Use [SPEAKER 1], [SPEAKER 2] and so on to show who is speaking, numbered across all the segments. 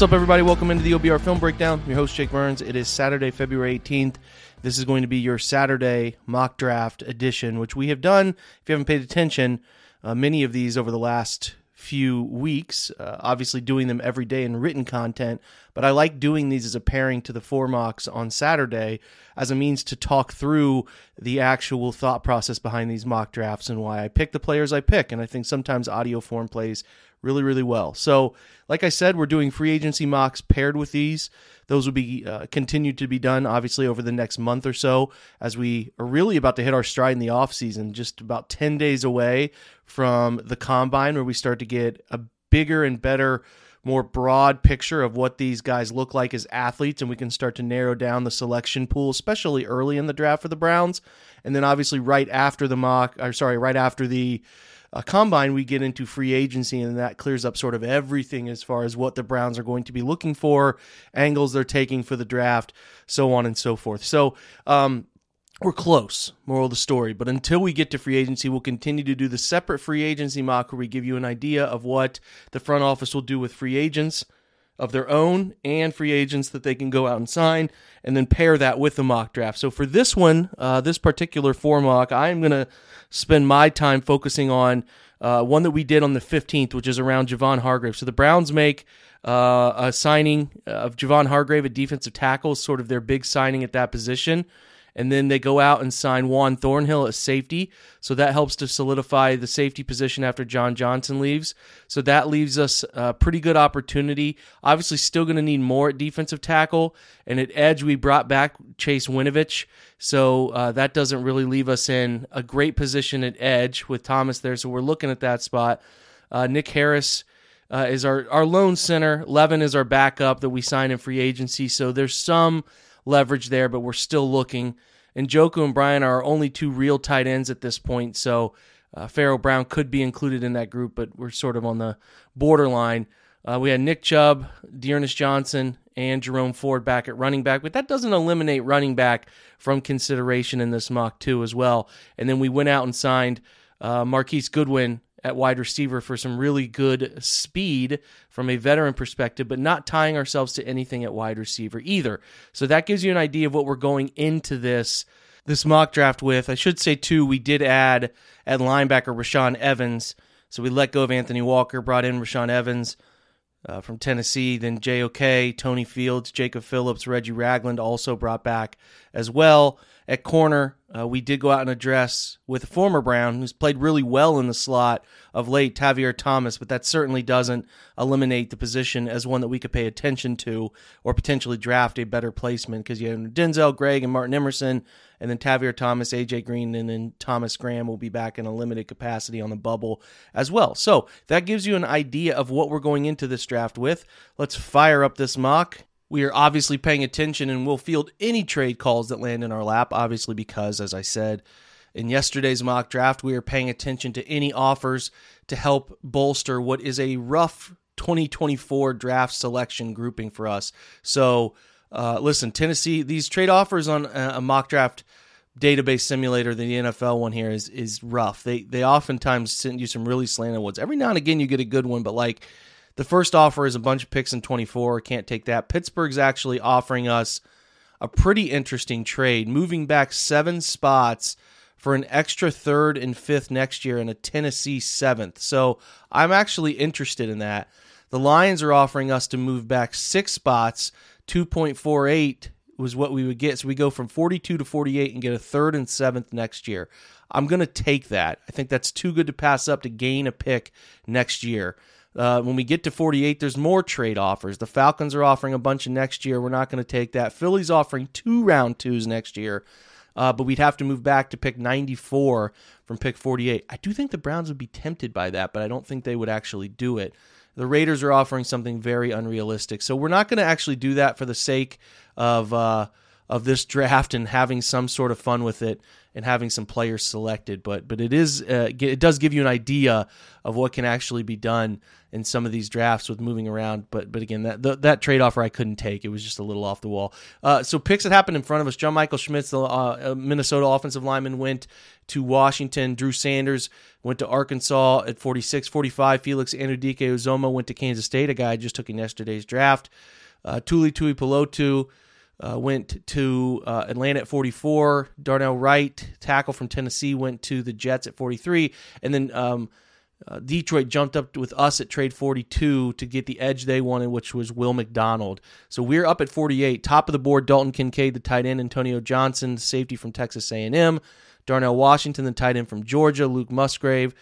[SPEAKER 1] What's up, everybody? Welcome into the OBR Film Breakdown. I'm your host, Jake Burns. It is Saturday, February 18th. This is going to be your Saturday mock draft edition, which we have done, if you haven't paid attention, uh, many of these over the last few weeks. Uh, obviously, doing them every day in written content, but I like doing these as a pairing to the four mocks on Saturday as a means to talk through the actual thought process behind these mock drafts and why I pick the players I pick. And I think sometimes audio form plays really, really well. So, like I said, we're doing free agency mocks paired with these. Those will be uh, continued to be done, obviously, over the next month or so, as we are really about to hit our stride in the off season. Just about ten days away from the combine, where we start to get a bigger and better more broad picture of what these guys look like as athletes, and we can start to narrow down the selection pool, especially early in the draft for the Browns. And then obviously right after the mock, or sorry, right after the uh, combine, we get into free agency, and that clears up sort of everything as far as what the Browns are going to be looking for, angles they're taking for the draft, so on and so forth. So, um, we're close, moral of the story. But until we get to free agency, we'll continue to do the separate free agency mock where we give you an idea of what the front office will do with free agents of their own and free agents that they can go out and sign, and then pair that with the mock draft. So for this one, uh, this particular four mock, I am going to spend my time focusing on uh, one that we did on the 15th, which is around Javon Hargrave. So the Browns make uh, a signing of Javon Hargrave, a defensive tackle, sort of their big signing at that position and then they go out and sign Juan Thornhill as safety. So that helps to solidify the safety position after John Johnson leaves. So that leaves us a pretty good opportunity. Obviously, still going to need more at defensive tackle. And at edge, we brought back Chase Winovich. So uh, that doesn't really leave us in a great position at edge with Thomas there. So we're looking at that spot. Uh, Nick Harris. Uh, is our, our lone center. Levin is our backup that we signed in free agency. So there's some leverage there, but we're still looking. And Njoku and Bryant are only two real tight ends at this point. So uh, Pharaoh Brown could be included in that group, but we're sort of on the borderline. Uh, we had Nick Chubb, D'Ernest Johnson, and Jerome Ford back at running back, but that doesn't eliminate running back from consideration in this mock too as well. And then we went out and signed uh, Marquise Goodwin at wide receiver for some really good speed from a veteran perspective, but not tying ourselves to anything at wide receiver either. So that gives you an idea of what we're going into this this mock draft with. I should say too, we did add at linebacker Rashaan Evans. So we let go of Anthony Walker, brought in Rashaan Evans uh, from Tennessee, then JOK, Tony Fields, Jacob Phillips, Reggie Ragland also brought back as well. At corner, uh, we did go out and address with a former Brown who's played really well in the slot of late, Tavierre Thomas, but that certainly doesn't eliminate the position as one that we could pay attention to or potentially draft a better placement because you have Denzel, Greg, and Martin Emerson, and then Tavierre Thomas, AJ Green, and then Thomas Graham will be back in a limited capacity on the bubble as well. So that gives you an idea of what we're going into this draft with. Let's fire up this mock we are obviously paying attention and will field any trade calls that land in our lap, obviously, because, as I said, in yesterday's mock draft, we are paying attention to any offers to help bolster what is a rough 2024 draft selection grouping for us. So, uh, listen, Tennessee, these trade offers on a mock draft database simulator, the NFL one here is is rough. They they oftentimes send you some really slanted ones. Every now and again, you get a good one, but like the first offer is a bunch of picks in 24. Can't take that. Pittsburgh's actually offering us a pretty interesting trade, moving back seven spots for an extra third and fifth next year and a Tennessee seventh. So I'm actually interested in that. The Lions are offering us to move back six spots, 2.48 was what we would get. So we go from 42 to 48 and get a third and seventh next year. I'm going to take that. I think that's too good to pass up to gain a pick next year. Uh, when we get to 48, there's more trade offers. The Falcons are offering a bunch of next year. We're not going to take that. Philly's offering two round twos next year uh, but we'd have to move back to pick 94 from pick 48. I do think the Browns would be tempted by that, but I don't think they would actually do it. The Raiders are offering something very unrealistic, so we're not going to actually do that for the sake of uh, of this draft and having some sort of fun with it and having some players selected. But but it is uh, it does give you an idea of what can actually be done in some of these drafts with moving around. But but again, that the, that trade offer I couldn't take. It was just a little off the wall. Uh, so picks that happened in front of us. John Michael Schmitz, the uh, uh Minnesota offensive lineman, went to Washington. Drew Sanders went to Arkansas at 46, 45. Felix Anudike-Uzomah went to Kansas State, a guy I just took in yesterday's draft. Uh, Tuli Tuipulotu uh, went to uh, Atlanta at 44. Darnell Wright, tackle from Tennessee, went to the Jets at 43. And then um, uh, Detroit jumped up with us at trade 42 to get the edge they wanted, which was Will McDonald. So we're up at 48. Top of the board, Dalton Kincaid, the tight end, Antonio Johnson, safety from Texas A&M, Darnell Washington, the tight end from Georgia, Luke Musgrave,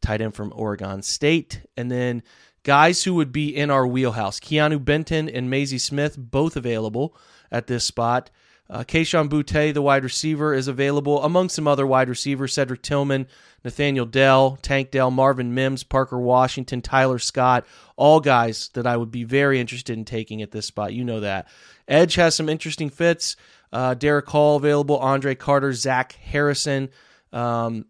[SPEAKER 1] tight end from Oregon State, and then guys who would be in our wheelhouse. Keanu Benton and Mazi Smith, both available at this spot. Uh, Kayshon Boutte, the wide receiver, is available among some other wide receivers Cedric Tillman, Nathaniel Dell, Tank Dell, Marvin Mims, Parker Washington, Tyler Scott, all guys that I would be very interested in taking at this spot. You know that. Edge has some interesting fits. Uh, Derick Hall available, Andre Carter, Zach Harrison. Um,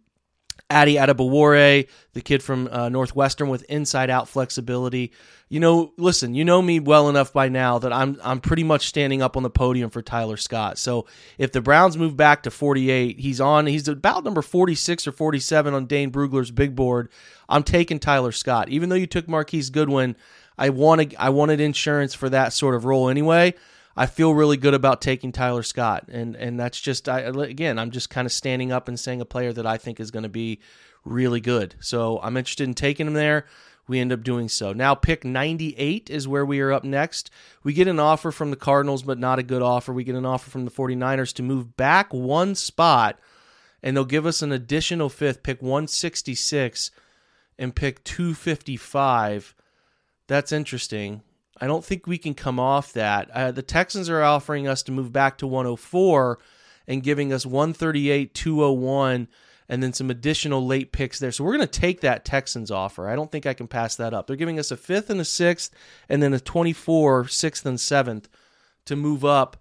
[SPEAKER 1] Adi Adebawore, the kid from uh, Northwestern with inside out flexibility. You know, listen, you know me well enough by now that I'm I'm pretty much standing up on the podium for Tyler Scott. So if the Browns move back to 48, he's on he's about number 46 or 47 on Dane Brugler's big board. I'm taking Tyler Scott. Even though you took Marquise Goodwin, I wanted I wanted insurance for that sort of role anyway. I feel really good about taking Tyler Scott, and and that's just I, again I'm just kind of standing up and saying a player that I think is going to be really good. So I'm interested in taking him there. We end up doing so. Now, pick 98 is where we are up next. We get an offer from the Cardinals, but not a good offer. We get an offer from the 49ers to move back one spot, and they'll give us an additional fifth, pick 166 and pick 255. That's interesting. I don't think we can come off that. Uh, the Texans are offering us to move back to 104 and giving us 138, 201, and then some additional late picks there. So we're going to take that Texans offer. I don't think I can pass that up. They're giving us a fifth and a sixth, and then a 24, sixth and seventh to move up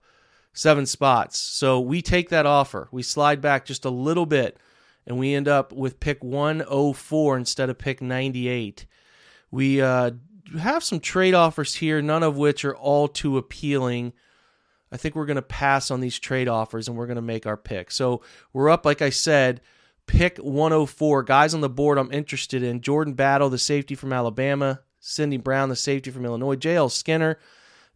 [SPEAKER 1] seven spots. So we take that offer. We slide back just a little bit, and we end up with pick 104 instead of pick 98. We uh, have some trade offers here, none of which are all too appealing. I think we're going to pass on these trade offers and we're going to make our pick. So we're up, like I said, pick 104. Guys on the board I'm interested in Jordan Battle, the safety from Alabama, Sydney Brown, the safety from Illinois, J.L. Skinner,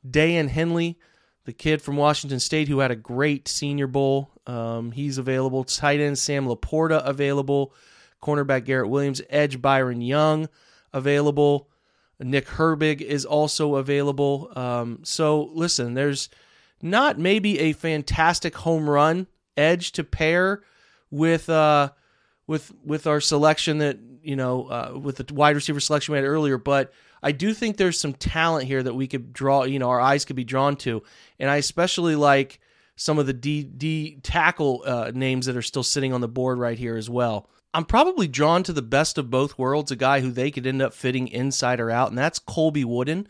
[SPEAKER 1] Daiyan Henley, the kid from Washington State who had a great senior bowl. Um, he's available. Tight end Sam LaPorta available. Cornerback Garrett Williams, Edge Byron Young available. Nick Herbig is also available. Um, so listen, there's not maybe a fantastic home run edge to pair with uh, with with our selection that you know uh, with the wide receiver selection we had earlier, but I do think there's some talent here that we could draw. You know, our eyes could be drawn to, and I especially like some of the D D tackle uh, names that are still sitting on the board right here as well. I'm probably drawn to the best of both worlds, a guy who they could end up fitting inside or out, and that's Colby Wooden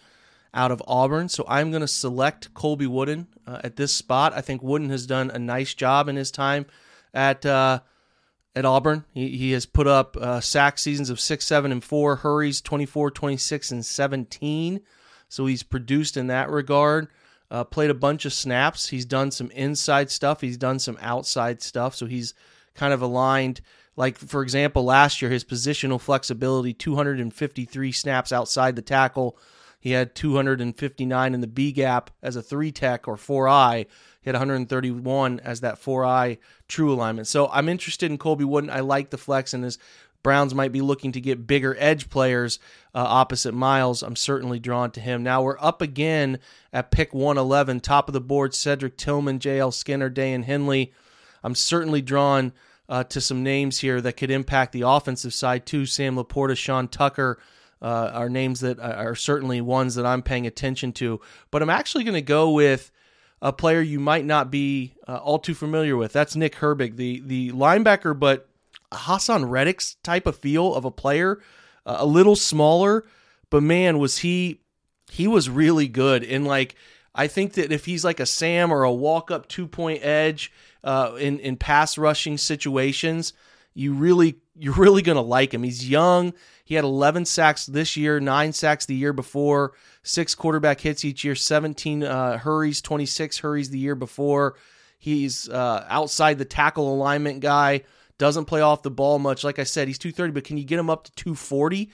[SPEAKER 1] out of Auburn. So I'm going to select Colby Wooden uh, at this spot. I think Wooden has done a nice job in his time at uh, at Auburn. He, he has put up uh, sack seasons of 6, 7, and 4, hurries 24, 26, and 17. So he's produced in that regard. Uh, played a bunch of snaps. He's done some inside stuff. He's done some outside stuff. So he's kind of aligned. Like, for example, last year, his positional flexibility 253 snaps outside the tackle. He had 259 in the B gap as a three tech or four eye. He had 131 as that four eye true alignment. So I'm interested in Colby Wooden. I like the flex, and his Browns might be looking to get bigger edge players uh, opposite Myles. I'm certainly drawn to him. Now we're up again at pick 111, top of the board Cedric Tillman, J.L. Skinner, Daiyan Henley. I'm certainly drawn uh, to some names here that could impact the offensive side too. Sam LaPorta, Sean Tucker uh, are names that are certainly ones that I'm paying attention to. But I'm actually going to go with a player you might not be uh, all too familiar with. That's Nick Herbig, the the linebacker, but Haason Reddick's type of feel of a player, uh, a little smaller, but man, was he he was really good. And like I think that if he's like a Sam or a walk up two point edge uh, in in pass rushing situations, you really you're really gonna like him. He's young. He had 11 sacks this year, nine sacks the year before, six quarterback hits each year, 17 uh, hurries, 26 hurries the year before. He's uh, outside the tackle alignment guy doesn't play off the ball much. Like I said, he's 230, but can you get him up to 240?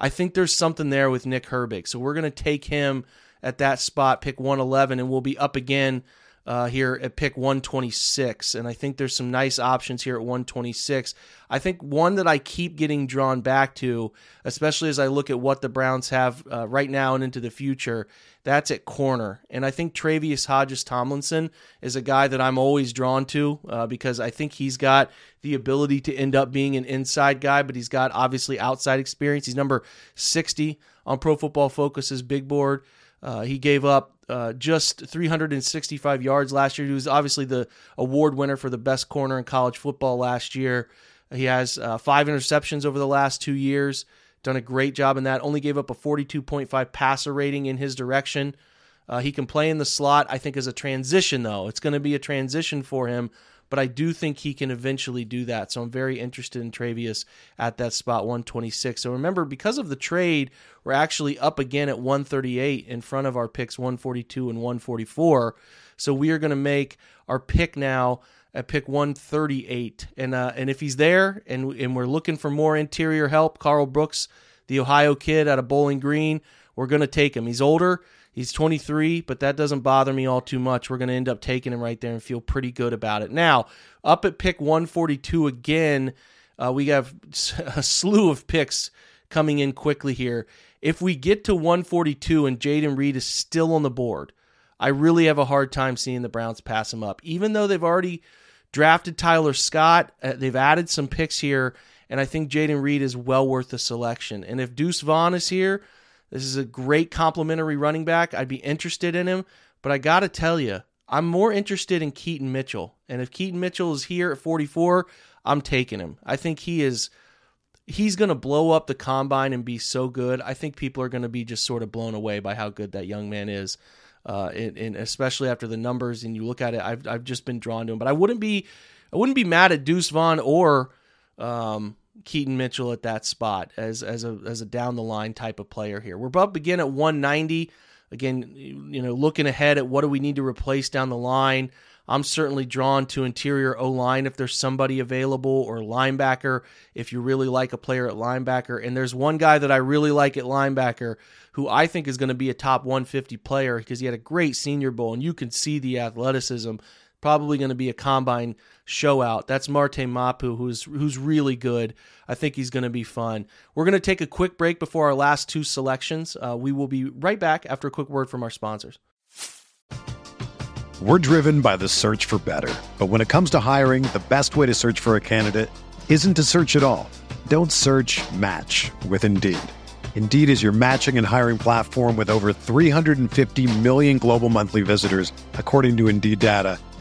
[SPEAKER 1] I think there's something there with Nick Herbig. So we're going to take him at that spot, pick 111, and we'll be up again uh, here at pick 126. And I think there's some nice options here at 126. I think one that I keep getting drawn back to, especially as I look at what the Browns have uh, right now and into the future, that's at corner. And I think Tre'Vius Hodges Tomlinson is a guy that I'm always drawn to uh, because I think he's got the ability to end up being an inside guy, but he's got obviously outside experience. He's number 60 on Pro Football Focus's big board. Uh, he gave up uh, just 365 yards last year. He was obviously the award winner for the best corner in college football last year. He has uh, five interceptions over the last two years. Done a great job in that. Only gave up a 42.5 passer rating in his direction. Uh, he can play in the slot, I think, as a transition, though. It's going to be a transition for him but I do think he can eventually do that. So I'm very interested in Tre'Vius at that spot 126. So remember, because of the trade, we're actually up again at 138 in front of our picks 142 and 144. So we are going to make our pick now at pick 138. And uh, and if he's there and and we're looking for more interior help, Carl Brooks, the Ohio kid out of Bowling Green, we're going to take him. He's older. He's 23, but that doesn't bother me all too much. We're going to end up taking him right there and feel pretty good about it. Now, up at pick 142 again, uh, we have a slew of picks coming in quickly here. If we get to 142 and Jayden Reed is still on the board, I really have a hard time seeing the Browns pass him up. Even though they've already drafted Tyler Scott, uh, they've added some picks here, and I think Jayden Reed is well worth the selection. And if Deuce Vaughn is here, this is a great complimentary running back. I'd be interested in him, but I got to tell you, I'm more interested in Keaton Mitchell. And if Keaton Mitchell is here at 44, I'm taking him. I think he is he's going to blow up the combine and be so good. I think people are going to be just sort of blown away by how good that young man is. Uh, and, and, especially after the numbers and you look at it, I've I've just been drawn to him. But I wouldn't be I wouldn't be mad at Deuce Vaughn or um, Keaton Mitchell at that spot as as a as a down the line type of player here. We're up begin at 190. Again, you know, looking ahead at what do we need to replace down the line. I'm certainly drawn to interior O line if there's somebody available or linebacker if you really like a player at linebacker. And there's one guy that I really like at linebacker who I think is going to be a top 150 player because he had a great senior bowl and you can see the athleticism probably going to be a combine show out. That's Marte Mapu, who's who's really good. I think he's going to be fun. We're going to take a quick break before our last two selections. Uh, we will be right back after a quick word from our sponsors.
[SPEAKER 2] We're driven by the search for better, but when it comes to hiring, the best way to search for a candidate isn't to search at all. Don't search. Match with Indeed. Indeed is your matching and hiring platform with over 350 million global monthly visitors, according to Indeed data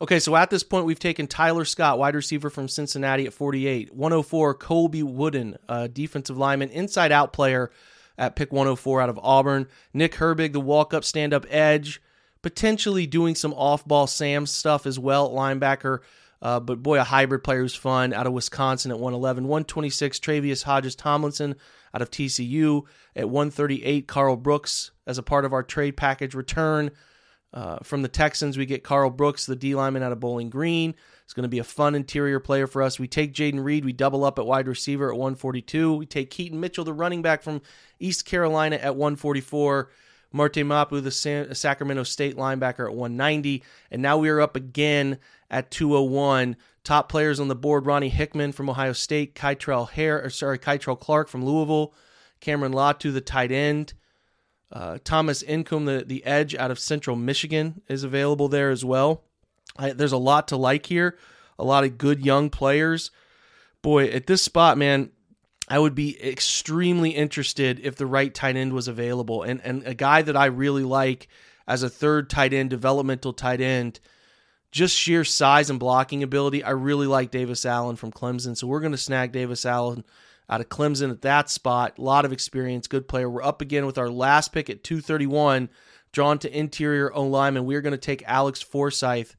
[SPEAKER 1] Okay, so at this point, we've taken Tyler Scott, wide receiver from Cincinnati at 48. 104, Colby Wooden, defensive lineman, inside out player at pick 104 out of Auburn. Nick Herbig, the walk up, stand up edge, potentially doing some off ball Sam stuff as well, linebacker. Uh, but boy, a hybrid player who's fun out of Wisconsin at 111. 126, Tre'Vius Hodges Tomlinson out of TCU. At 138, Carl Brooks as a part of our trade package return. Uh, from the Texans, we get Carl Brooks, the D lineman out of Bowling Green. It's going to be a fun interior player for us. We take Jayden Reed, we double up at wide receiver at 142. We take Keaton Mitchell, the running back from East Carolina, at 144. Marte Mapu, the San- Sacramento State linebacker, at 190. And now we are up again at 201. Top players on the board: Ronnie Hickman from Ohio State, Kytrell Hare, or sorry, Kei'Trel Clark from Louisville, Cameron Latu, the tight end. Uh, Thomas Incoom, the, the edge out of Central Michigan, is available there as well. I, there's a lot to like here, a lot of good young players. Boy, at this spot, man, I would be extremely interested if the right tight end was available. And, and a guy that I really like as a third tight end, developmental tight end, just sheer size and blocking ability. I really like Davis Allen from Clemson. So we're going to snag Davis Allen out of Clemson at that spot. A lot of experience, good player. We're up again with our last pick at 231, drawn to interior O lineman. We're going to take Alex Forsyth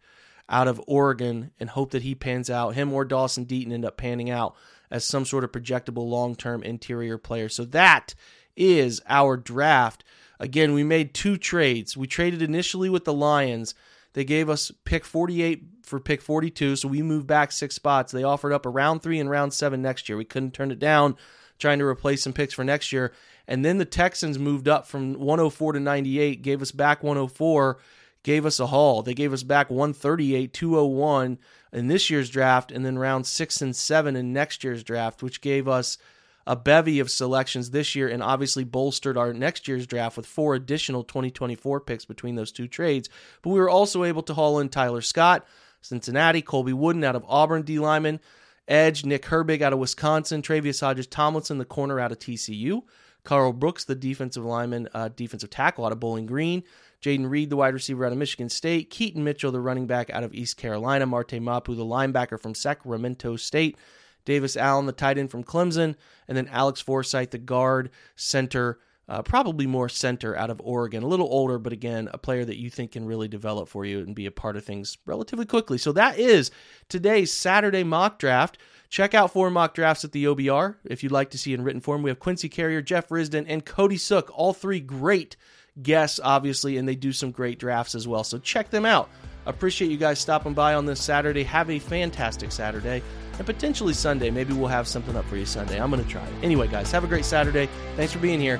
[SPEAKER 1] out of Oregon and hope that he pans out. Him or Dawson Deaton end up panning out as some sort of projectable long term interior player. So that is our draft. Again, we made two trades. We traded initially with the Lions. They gave us pick 48 for pick 42, so we moved back six spots. They offered up a round three and round seven next year. We couldn't turn it down, trying to replace some picks for next year. And then the Texans moved up from 104 to 98, gave us back 104, gave us a haul. They gave us back 138, 201 in this year's draft, and then round six and seven in next year's draft, which gave us a bevy of selections this year and obviously bolstered our next year's draft with four additional 2024 picks between those two trades. But we were also able to haul in Tyler Scott, Cincinnati, Colby Wooden out of Auburn, D lineman, Edge, Nick Herbig out of Wisconsin, Tre'Vius Hodges Tomlinson, the corner out of TCU, Carl Brooks, the defensive lineman, uh, defensive tackle out of Bowling Green, Jayden Reed, the wide receiver out of Michigan State, Keaton Mitchell, the running back out of East Carolina, Marte Mapu, the linebacker from Sacramento State, Davis Allen, the tight end from Clemson, and then Alex Forsyth, the guard, center, uh, probably more center out of Oregon. A little older, but again, a player that you think can really develop for you and be a part of things relatively quickly. So that is today's Saturday mock draft. Check out four mock drafts at the OBR if you'd like to see in written form. We have Quincy Carrier, Jeff Risdon, and Cody Sook, all three great guests, obviously, and they do some great drafts as well. So check them out. Appreciate you guys stopping by on this Saturday. Have a fantastic Saturday and potentially Sunday. Maybe we'll have something up for you Sunday. I'm going to try it. Anyway, guys, have a great Saturday. Thanks for being here.